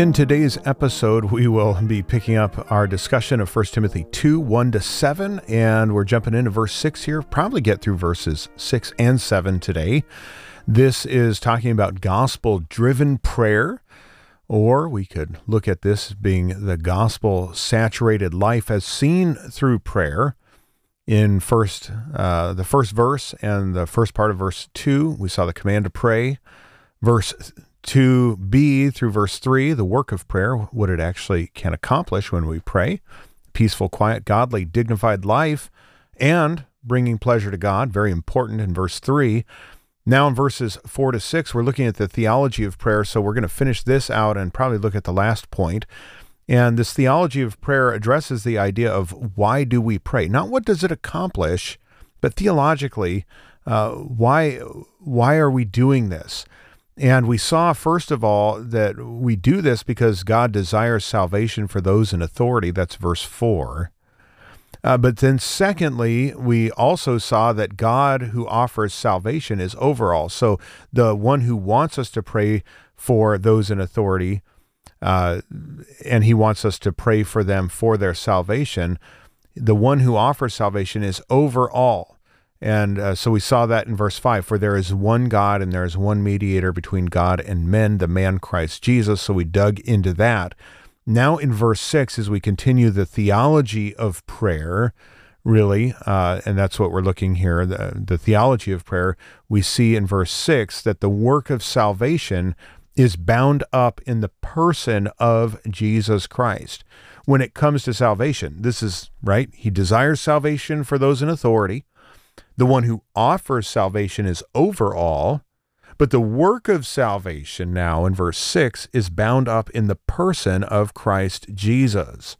In today's episode, we will be picking up our discussion of 1 Timothy 2 1 to 7, and we're jumping into verse 6 here. Probably get through verses 6 and 7 today. This is talking about gospel driven prayer, or we could look at this being the gospel saturated life as seen through prayer. In first, uh, the first verse and the first part of verse two, we saw the command to pray. Verse 2b through verse 3, the work of prayer, what it actually can accomplish when we pray. Peaceful, quiet, godly, dignified life, and bringing pleasure to God, very important in verse 3. Now, in verses four to six, we're looking at the theology of prayer. So we're going to finish this out and probably look at the last point. And this theology of prayer addresses the idea of why do we pray? Not what does it accomplish, but theologically, uh, why why are we doing this? And we saw, first of all, that we do this because God desires salvation for those in authority. That's verse 4. Uh, but then, secondly, we also saw that God who offers salvation is overall. So the one who wants us to pray for those in authority, uh, and he wants us to pray for them for their salvation, the one who offers salvation is overall. And uh, so we saw that in verse 5 For there is one God and there is one mediator between God and men, the man Christ Jesus. So we dug into that. Now, in verse 6, as we continue the theology of prayer, really, uh, and that's what we're looking here, the, the theology of prayer, we see in verse 6 that the work of salvation is bound up in the person of Jesus Christ. When it comes to salvation, this is right, he desires salvation for those in authority. The one who offers salvation is over all. But the work of salvation now in verse 6 is bound up in the person of Christ Jesus.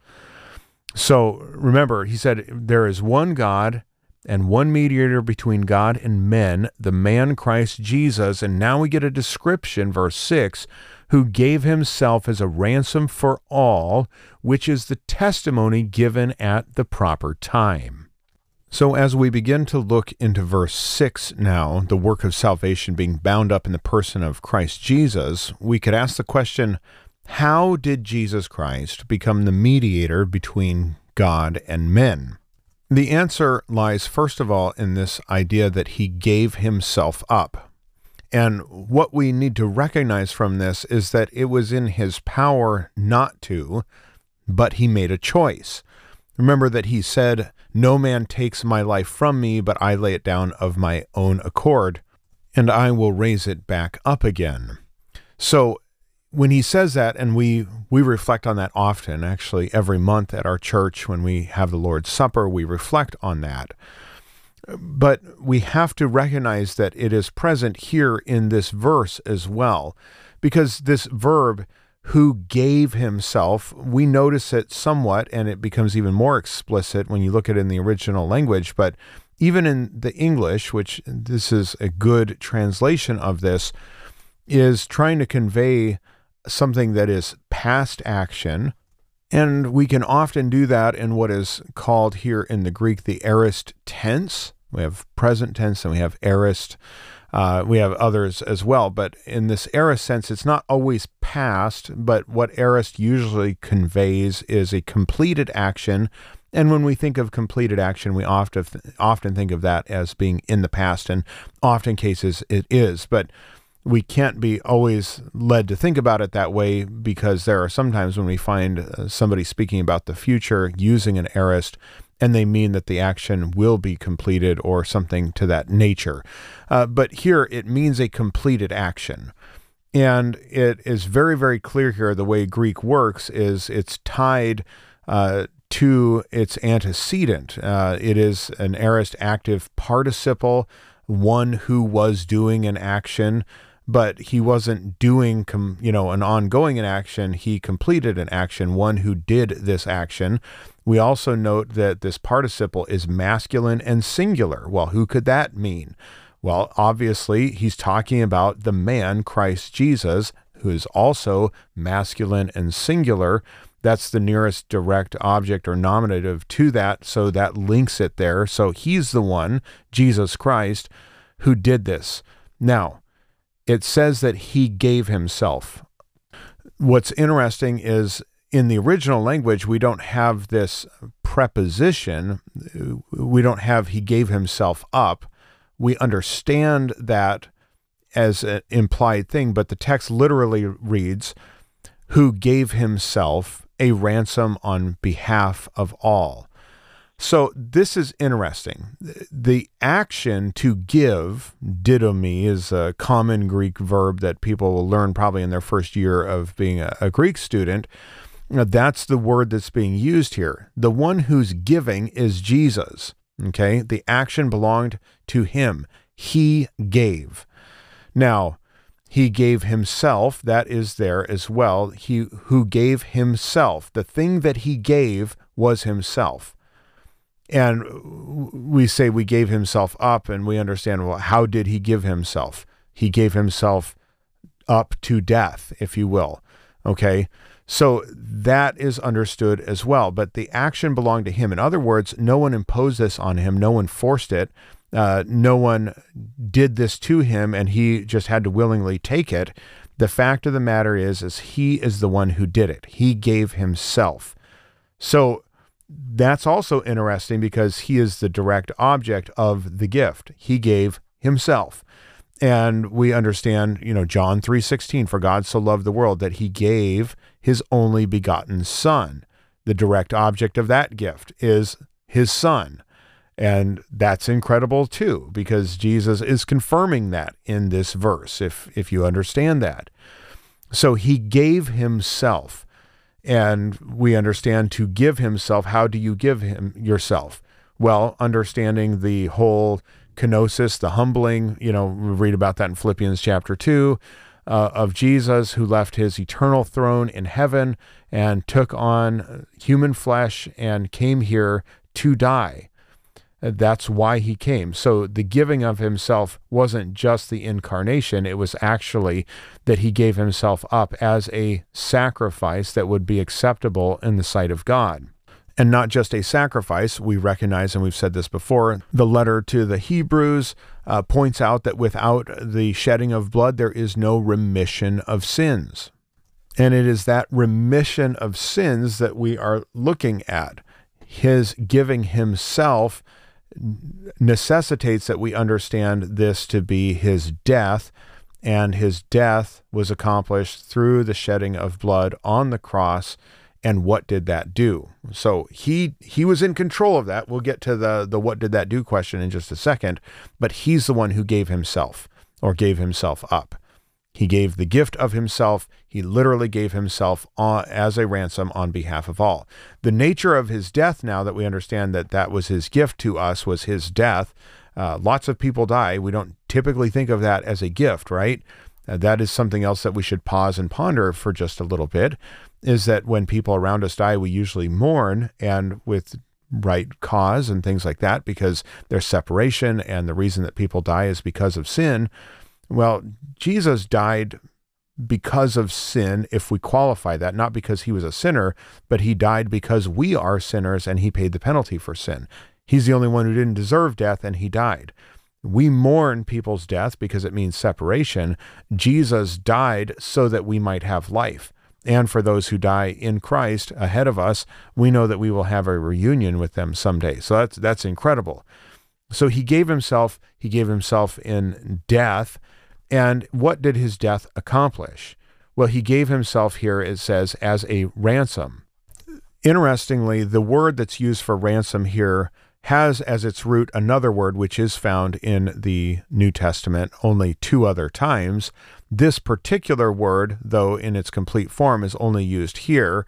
So remember, he said, There is one God and one mediator between God and men, the man Christ Jesus. And now we get a description, verse 6, who gave himself as a ransom for all, which is the testimony given at the proper time. So, as we begin to look into verse 6 now, the work of salvation being bound up in the person of Christ Jesus, we could ask the question how did Jesus Christ become the mediator between God and men? The answer lies, first of all, in this idea that he gave himself up. And what we need to recognize from this is that it was in his power not to, but he made a choice. Remember that he said, no man takes my life from me, but I lay it down of my own accord, and I will raise it back up again. So when he says that, and we we reflect on that often, actually every month at our church when we have the Lord's Supper, we reflect on that. But we have to recognize that it is present here in this verse as well, because this verb who gave himself. We notice it somewhat, and it becomes even more explicit when you look at it in the original language. But even in the English, which this is a good translation of this, is trying to convey something that is past action. And we can often do that in what is called here in the Greek the aorist tense. We have present tense and we have aorist. Uh, we have others as well, but in this aorist sense, it's not always past, but what aorist usually conveys is a completed action. And when we think of completed action, we often often think of that as being in the past, and often cases it is. But we can't be always led to think about it that way because there are sometimes when we find uh, somebody speaking about the future using an aorist and they mean that the action will be completed or something to that nature. Uh, but here it means a completed action. And it is very, very clear here the way Greek works is it's tied uh, to its antecedent. Uh, it is an aorist active participle, one who was doing an action. But he wasn't doing, com- you know, an ongoing action. He completed an action, one who did this action. We also note that this participle is masculine and singular. Well, who could that mean? Well, obviously, he's talking about the man, Christ Jesus, who is also masculine and singular. That's the nearest direct object or nominative to that. So that links it there. So he's the one, Jesus Christ, who did this. Now, it says that he gave himself. What's interesting is in the original language, we don't have this preposition. We don't have he gave himself up. We understand that as an implied thing, but the text literally reads, who gave himself a ransom on behalf of all. So this is interesting. The action to give, didomi, is a common Greek verb that people will learn probably in their first year of being a, a Greek student. Now, that's the word that's being used here. The one who's giving is Jesus. Okay. The action belonged to him. He gave. Now, he gave himself, that is there as well. He who gave himself. The thing that he gave was himself. And we say we gave himself up, and we understand, well, how did he give himself? He gave himself up to death, if you will. Okay. So that is understood as well. But the action belonged to him. In other words, no one imposed this on him, no one forced it. Uh, no one did this to him and he just had to willingly take it. The fact of the matter is, is he is the one who did it. He gave himself. So that's also interesting because he is the direct object of the gift. He gave himself. And we understand, you know, John 3:16 for God so loved the world that he gave his only begotten son. The direct object of that gift is his son. And that's incredible too because Jesus is confirming that in this verse if if you understand that. So he gave himself. And we understand to give himself, how do you give him yourself? Well, understanding the whole kenosis, the humbling, you know, we read about that in Philippians chapter 2 uh, of Jesus who left his eternal throne in heaven and took on human flesh and came here to die. That's why he came. So the giving of himself wasn't just the incarnation, it was actually that he gave himself up as a sacrifice that would be acceptable in the sight of God. And not just a sacrifice, we recognize, and we've said this before, the letter to the Hebrews uh, points out that without the shedding of blood, there is no remission of sins. And it is that remission of sins that we are looking at. His giving himself necessitates that we understand this to be his death, and his death was accomplished through the shedding of blood on the cross. And what did that do? So he he was in control of that. We'll get to the the what did that do question in just a second, but he's the one who gave himself or gave himself up. He gave the gift of himself. He literally gave himself as a ransom on behalf of all. The nature of his death, now that we understand that that was his gift to us, was his death. Uh, lots of people die. We don't typically think of that as a gift, right? Uh, that is something else that we should pause and ponder for just a little bit. Is that when people around us die, we usually mourn and with right cause and things like that because there's separation and the reason that people die is because of sin. Well, Jesus died because of sin, if we qualify that, not because he was a sinner, but he died because we are sinners and he paid the penalty for sin. He's the only one who didn't deserve death and he died. We mourn people's death because it means separation. Jesus died so that we might have life. And for those who die in Christ ahead of us, we know that we will have a reunion with them someday. So that's that's incredible. So he gave himself, he gave himself in death and what did his death accomplish? Well, he gave himself here, it says, as a ransom. Interestingly, the word that's used for ransom here has as its root another word which is found in the New Testament only two other times. This particular word, though in its complete form, is only used here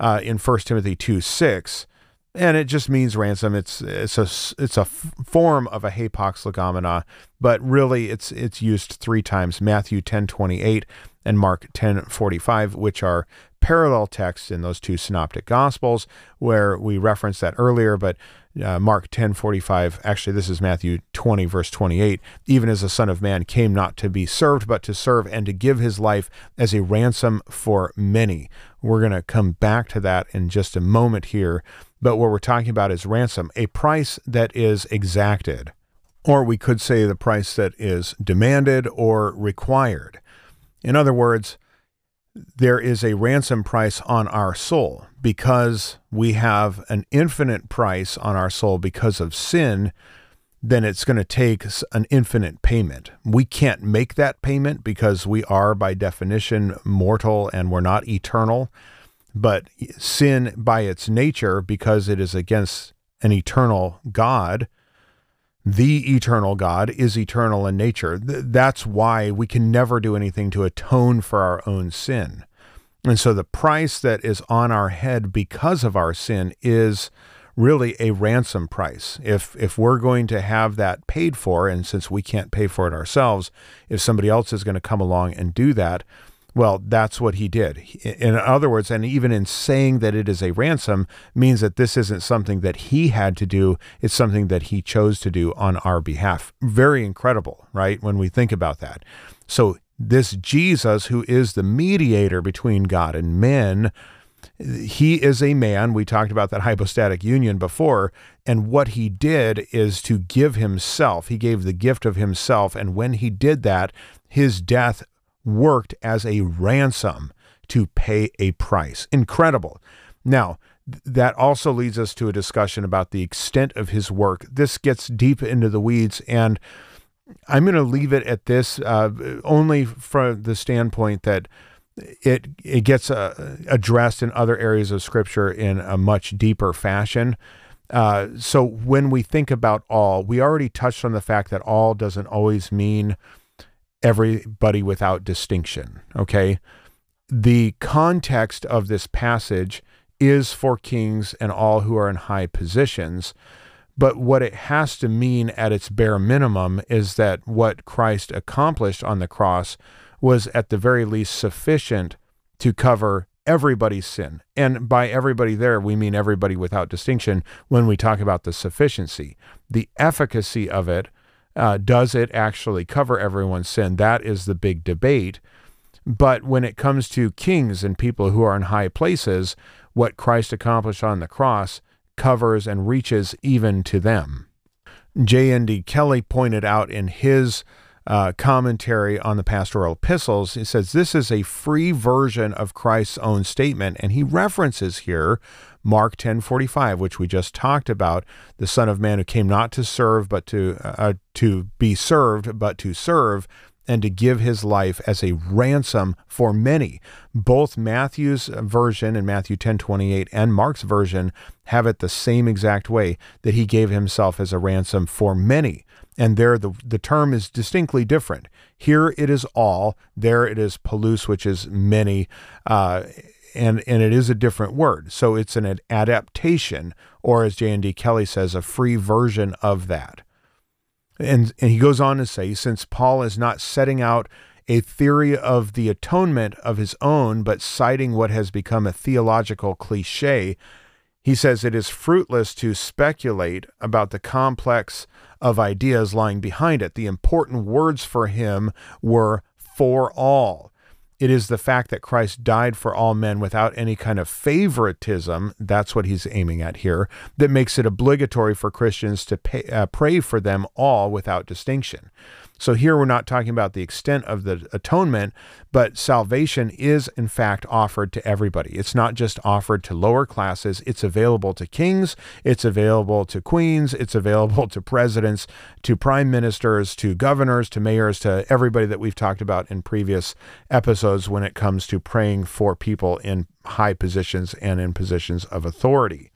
uh, in 1 Timothy 2 6. And it just means ransom. It's it's a it's a f- form of a hapax legomena, but really it's it's used three times: Matthew ten twenty eight and Mark ten forty five, which are parallel texts in those two synoptic gospels, where we referenced that earlier, but. Uh, Mark 10 45, actually, this is Matthew 20, verse 28. Even as the Son of Man came not to be served, but to serve and to give his life as a ransom for many. We're going to come back to that in just a moment here but what we're talking about is ransom, a price that is exacted. Or we could say the price that is demanded or required. In other words, there is a ransom price on our soul because we have an infinite price on our soul because of sin then it's going to take an infinite payment. We can't make that payment because we are, by definition, mortal and we're not eternal. But sin, by its nature, because it is against an eternal God, the eternal God is eternal in nature. That's why we can never do anything to atone for our own sin. And so the price that is on our head because of our sin is really a ransom price. If if we're going to have that paid for and since we can't pay for it ourselves, if somebody else is going to come along and do that, well, that's what he did. In other words, and even in saying that it is a ransom means that this isn't something that he had to do, it's something that he chose to do on our behalf. Very incredible, right? When we think about that. So, this Jesus, who is the mediator between God and men, he is a man. We talked about that hypostatic union before. And what he did is to give himself. He gave the gift of himself. And when he did that, his death worked as a ransom to pay a price. Incredible. Now, that also leads us to a discussion about the extent of his work. This gets deep into the weeds, and I'm going to leave it at this uh, only from the standpoint that it it gets uh, addressed in other areas of Scripture in a much deeper fashion. Uh, so when we think about all, we already touched on the fact that all doesn't always mean everybody without distinction. Okay. The context of this passage is for kings and all who are in high positions. But what it has to mean at its bare minimum is that what Christ accomplished on the cross was at the very least sufficient to cover everybody's sin. And by everybody there, we mean everybody without distinction when we talk about the sufficiency. The efficacy of it uh, does it actually cover everyone's sin? That is the big debate. But when it comes to kings and people who are in high places, what Christ accomplished on the cross covers and reaches even to them. J.N.D. Kelly pointed out in his uh, commentary on the pastoral epistles, he says this is a free version of Christ's own statement, and he references here Mark 10:45, which we just talked about, the Son of Man who came not to serve but to uh, to be served, but to serve and to give his life as a ransom for many. Both Matthew's version in Matthew 10:28 and Mark's version have it the same exact way that he gave himself as a ransom for many. And there the, the term is distinctly different. Here it is all, there it is polus, which is many. Uh, and and it is a different word. So it's an adaptation, or as J.N.D. Kelly says, a free version of that. And and he goes on to say, since Paul is not setting out a theory of the atonement of his own, but citing what has become a theological cliche, he says it is fruitless to speculate about the complex of ideas lying behind it. The important words for him were for all. It is the fact that Christ died for all men without any kind of favoritism. That's what he's aiming at here. That makes it obligatory for Christians to pay, uh, pray for them all without distinction. So here we're not talking about the extent of the atonement, but salvation is in fact offered to everybody. It's not just offered to lower classes, it's available to kings, it's available to queens, it's available to presidents, to prime ministers, to governors, to mayors, to everybody that we've talked about in previous episodes when it comes to praying for people in high positions and in positions of authority.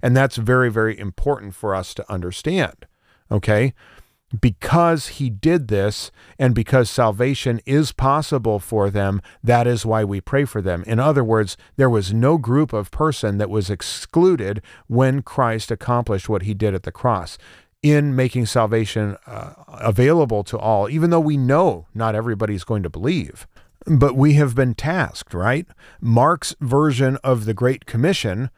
And that's very, very important for us to understand. Okay. Because he did this and because salvation is possible for them, that is why we pray for them. In other words, there was no group of person that was excluded when Christ accomplished what he did at the cross in making salvation uh, available to all, even though we know not everybody's going to believe. But we have been tasked, right? Mark's version of the Great Commission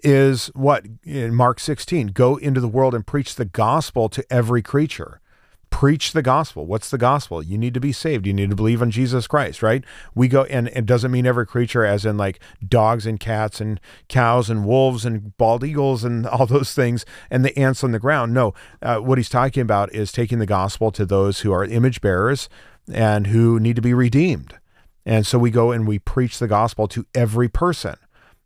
is what in Mark 16 go into the world and preach the gospel to every creature. Preach the gospel. What's the gospel? You need to be saved. You need to believe in Jesus Christ, right? We go, and it doesn't mean every creature, as in like dogs and cats and cows and wolves and bald eagles and all those things and the ants on the ground. No, uh, what he's talking about is taking the gospel to those who are image bearers and who need to be redeemed. And so we go and we preach the gospel to every person.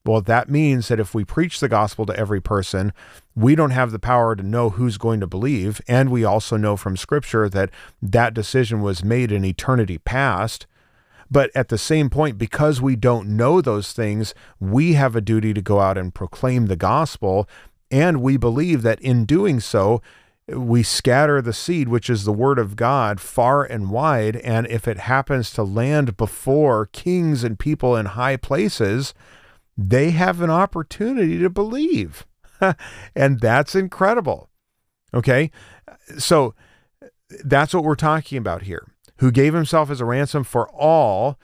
Well, that means that if we preach the gospel to every person, we don't have the power to know who's going to believe. And we also know from scripture that that decision was made in eternity past. But at the same point, because we don't know those things, we have a duty to go out and proclaim the gospel. And we believe that in doing so, we scatter the seed, which is the word of God, far and wide. And if it happens to land before kings and people in high places, they have an opportunity to believe. and that's incredible. Okay. So that's what we're talking about here. Who gave himself as a ransom for all.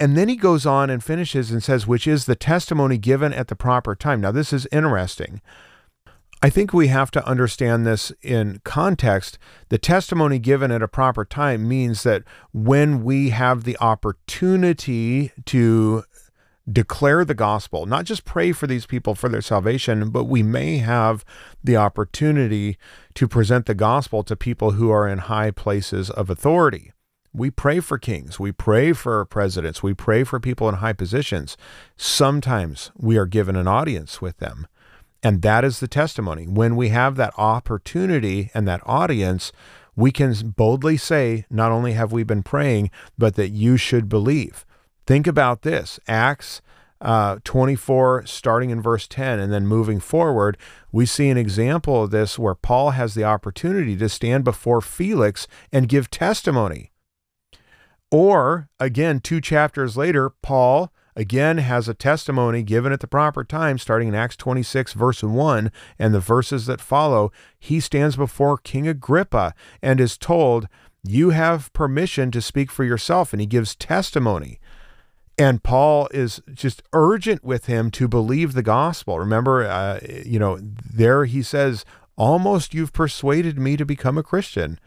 And then he goes on and finishes and says, which is the testimony given at the proper time. Now, this is interesting. I think we have to understand this in context. The testimony given at a proper time means that when we have the opportunity to declare the gospel, not just pray for these people for their salvation, but we may have the opportunity to present the gospel to people who are in high places of authority. We pray for kings, we pray for presidents, we pray for people in high positions. Sometimes we are given an audience with them. And that is the testimony. When we have that opportunity and that audience, we can boldly say, not only have we been praying, but that you should believe. Think about this Acts uh, 24, starting in verse 10, and then moving forward, we see an example of this where Paul has the opportunity to stand before Felix and give testimony. Or, again, two chapters later, Paul again has a testimony given at the proper time, starting in Acts 26, verse 1, and the verses that follow. He stands before King Agrippa and is told, You have permission to speak for yourself, and he gives testimony. And Paul is just urgent with him to believe the gospel. Remember, uh, you know, there he says, almost you've persuaded me to become a Christian.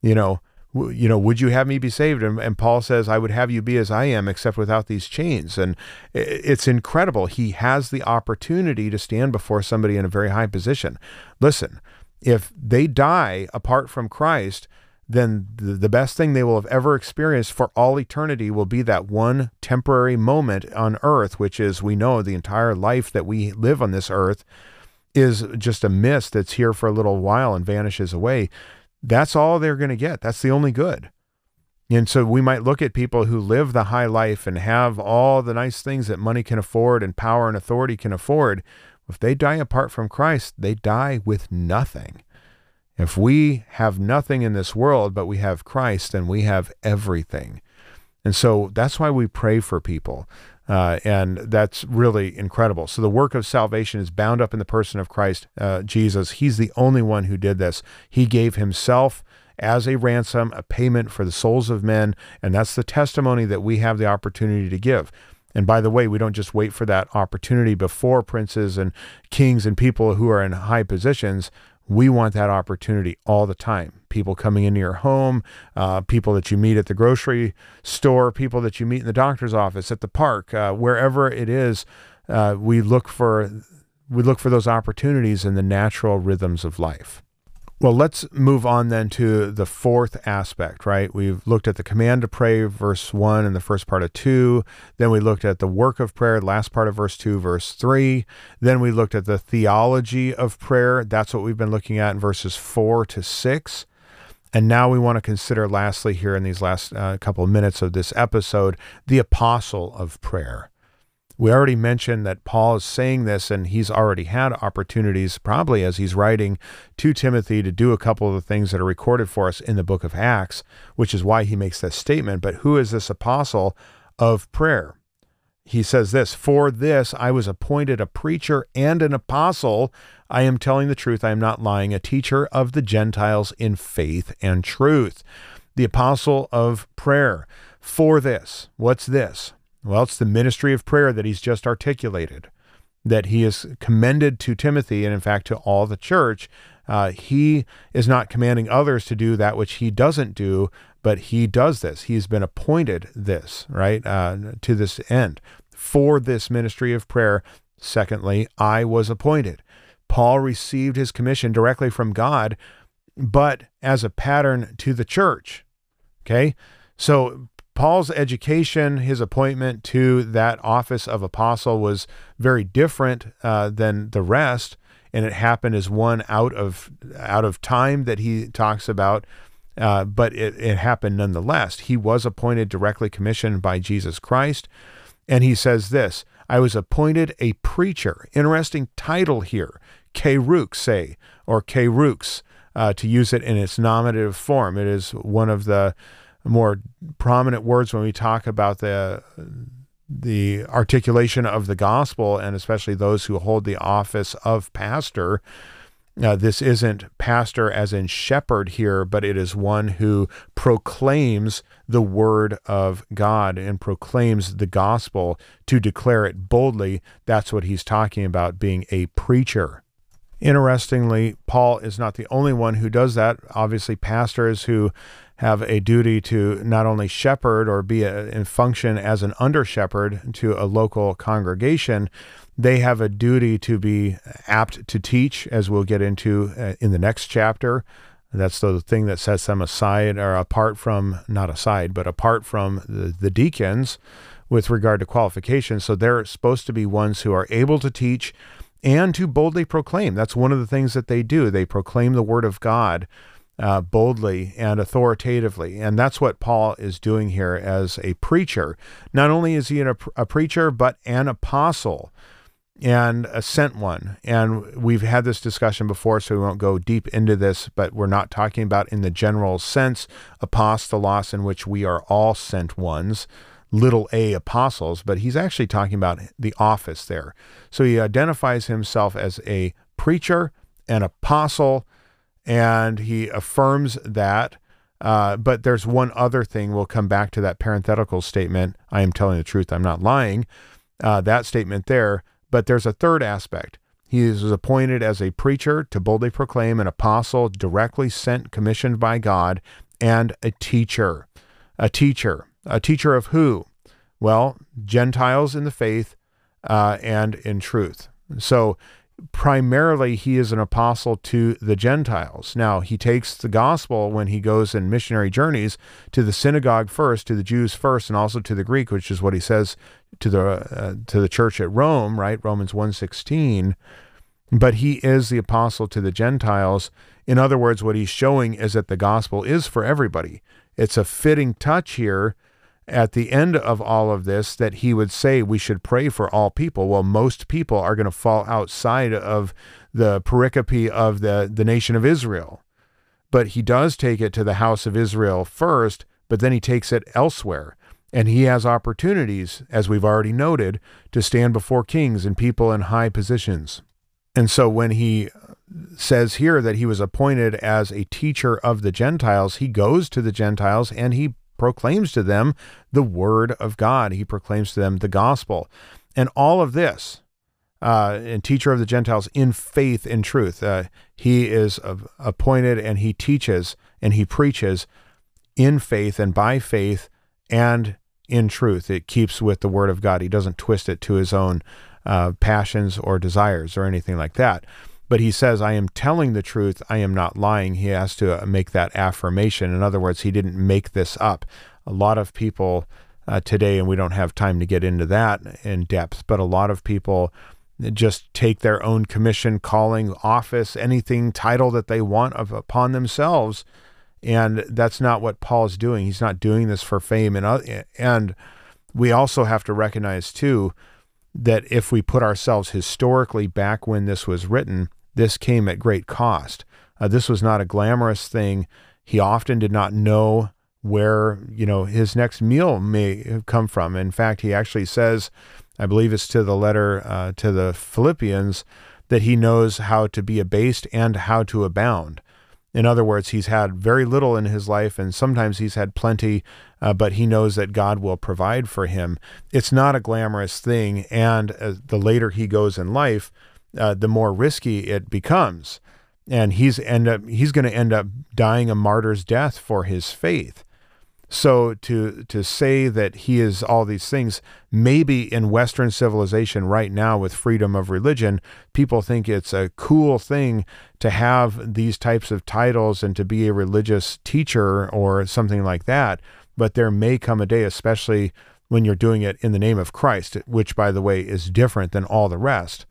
You know, w- you know, would you have me be saved? And, and, Paul says, I would have you be as I am, except without these chains. And it's incredible. He has the opportunity to stand before somebody in a very high position. Listen, if they die apart from Christ, then the best thing they will have ever experienced for all eternity will be that one temporary moment on earth, which is, we know, the entire life that we live on this earth is just a mist that's here for a little while and vanishes away. That's all they're going to get. That's the only good. And so we might look at people who live the high life and have all the nice things that money can afford and power and authority can afford. If they die apart from Christ, they die with nothing. If we have nothing in this world, but we have Christ, then we have everything. And so that's why we pray for people. Uh, and that's really incredible. So the work of salvation is bound up in the person of Christ uh, Jesus. He's the only one who did this. He gave himself as a ransom, a payment for the souls of men. And that's the testimony that we have the opportunity to give. And by the way, we don't just wait for that opportunity before princes and kings and people who are in high positions. We want that opportunity all the time. People coming into your home, uh, people that you meet at the grocery store, people that you meet in the doctor's office, at the park, uh, wherever it is. Uh, we look for we look for those opportunities in the natural rhythms of life. Well, let's move on then to the fourth aspect, right? We've looked at the command to pray, verse 1 and the first part of 2. Then we looked at the work of prayer, last part of verse 2, verse 3. Then we looked at the theology of prayer. That's what we've been looking at in verses 4 to 6. And now we want to consider, lastly, here in these last uh, couple of minutes of this episode, the apostle of prayer. We already mentioned that Paul is saying this, and he's already had opportunities, probably as he's writing to Timothy, to do a couple of the things that are recorded for us in the book of Acts, which is why he makes this statement. But who is this apostle of prayer? He says this For this I was appointed a preacher and an apostle. I am telling the truth, I am not lying, a teacher of the Gentiles in faith and truth. The apostle of prayer. For this, what's this? Well, it's the ministry of prayer that he's just articulated, that he is commended to Timothy and, in fact, to all the church. Uh, he is not commanding others to do that which he doesn't do, but he does this. He's been appointed this, right, uh, to this end for this ministry of prayer. Secondly, I was appointed. Paul received his commission directly from God, but as a pattern to the church. Okay. So Paul's education, his appointment to that office of apostle was very different uh, than the rest, and it happened as one out of out of time that he talks about. Uh, but it, it happened nonetheless. He was appointed directly commissioned by Jesus Christ, and he says this: "I was appointed a preacher." Interesting title here, say or kerux, uh, to use it in its nominative form. It is one of the more prominent words when we talk about the the articulation of the gospel, and especially those who hold the office of pastor. Uh, this isn't pastor as in shepherd here, but it is one who proclaims the word of God and proclaims the gospel to declare it boldly. That's what he's talking about, being a preacher. Interestingly, Paul is not the only one who does that. Obviously, pastors who have a duty to not only shepherd or be a, and function as an under shepherd to a local congregation, they have a duty to be apt to teach, as we'll get into uh, in the next chapter. That's the thing that sets them aside or apart from, not aside, but apart from the, the deacons with regard to qualifications. So they're supposed to be ones who are able to teach and to boldly proclaim. That's one of the things that they do. They proclaim the word of God uh, boldly and authoritatively. And that's what Paul is doing here as a preacher. Not only is he a, a preacher, but an apostle and a sent one. And we've had this discussion before, so we won't go deep into this, but we're not talking about in the general sense apostolos, in which we are all sent ones, little a apostles, but he's actually talking about the office there. So he identifies himself as a preacher, an apostle, and he affirms that. Uh, but there's one other thing. We'll come back to that parenthetical statement. I am telling the truth. I'm not lying. Uh, that statement there. But there's a third aspect. He is appointed as a preacher to boldly proclaim, an apostle directly sent, commissioned by God, and a teacher. A teacher. A teacher of who? Well, Gentiles in the faith uh, and in truth. So primarily he is an apostle to the Gentiles. Now, he takes the gospel when he goes in missionary journeys to the synagogue first, to the Jews first, and also to the Greek, which is what he says to the uh, to the church at Rome, right? Romans 1:16. But he is the apostle to the Gentiles. In other words, what he's showing is that the gospel is for everybody. It's a fitting touch here at the end of all of this that he would say we should pray for all people. Well, most people are going to fall outside of the pericope of the, the nation of Israel. But he does take it to the house of Israel first, but then he takes it elsewhere. And he has opportunities, as we've already noted, to stand before kings and people in high positions. And so when he uh, says here that he was appointed as a teacher of the Gentiles, he goes to the Gentiles and he proclaims to them the word of God. He proclaims to them the gospel. And all of this, uh, and teacher of the Gentiles in faith and truth. Uh, he is appointed and he teaches and he preaches in faith and by faith and in truth. It keeps with the word of God. He doesn't twist it to his own uh, passions or desires or anything like that. But he says, I am telling the truth. I am not lying. He has to uh, make that affirmation. In other words, he didn't make this up. A lot of people uh, today, and we don't have time to get into that in depth, but a lot of people just take their own commission, calling, office, anything title that they want of, upon themselves. And that's not what Paul's doing. He's not doing this for fame. And, and we also have to recognize, too, that if we put ourselves historically back when this was written, this came at great cost. Uh, this was not a glamorous thing. He often did not know where you know his next meal may come from. In fact, he actually says, I believe it's to the letter uh, to the Philippians, that he knows how to be abased and how to abound. In other words, he's had very little in his life, and sometimes he's had plenty, uh, but he knows that God will provide for him. It's not a glamorous thing, and uh, the later he goes in life, uh, the more risky it becomes. And he's end up he's going to end up dying a martyr's death for his faith. So to to say that he is all these things, maybe in Western civilization right now with freedom of religion, people think it's a cool thing to have these types of titles and to be a religious teacher or something like that. But there may come a day, especially when you're doing it in the name of Christ, which by the way is different than all the rest.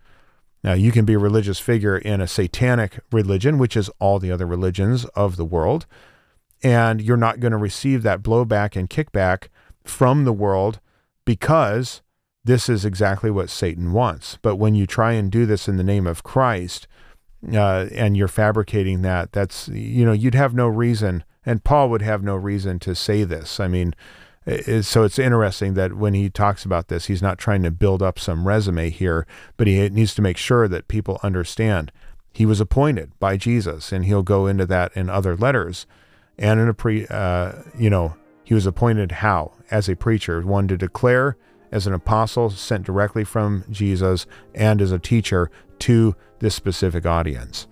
Now, you can be a religious figure in a satanic religion, which is all the other religions of the world and you're not going to receive that blowback and kickback from the world because this is exactly what Satan wants. But when you try and do this in the name of Christ, uh, and you're fabricating that, that's, you know, you'd have no reason, and Paul would have no reason to say this. I mean, so it's interesting that when he talks about this, he's not trying to build up some resume here, but he needs to make sure that people understand he was appointed by Jesus, and he'll go into that in other letters and in a pre, uh, you know, he was appointed how as a preacher, one to declare as an apostle sent directly from Jesus and as a teacher to this specific audience.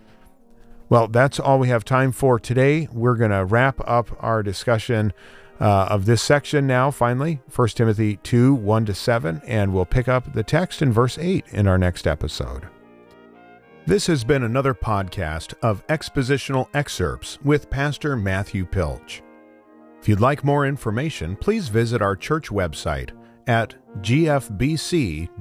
Well, that's all we have time for today. We're going to wrap up our discussion uh, of this section now, finally, 1 Timothy 2 1 to 7, and we'll pick up the text in verse 8 in our next episode. This has been another podcast of expositional excerpts with Pastor Matthew Pilch. If you'd like more information, please visit our church website at gfbc.net.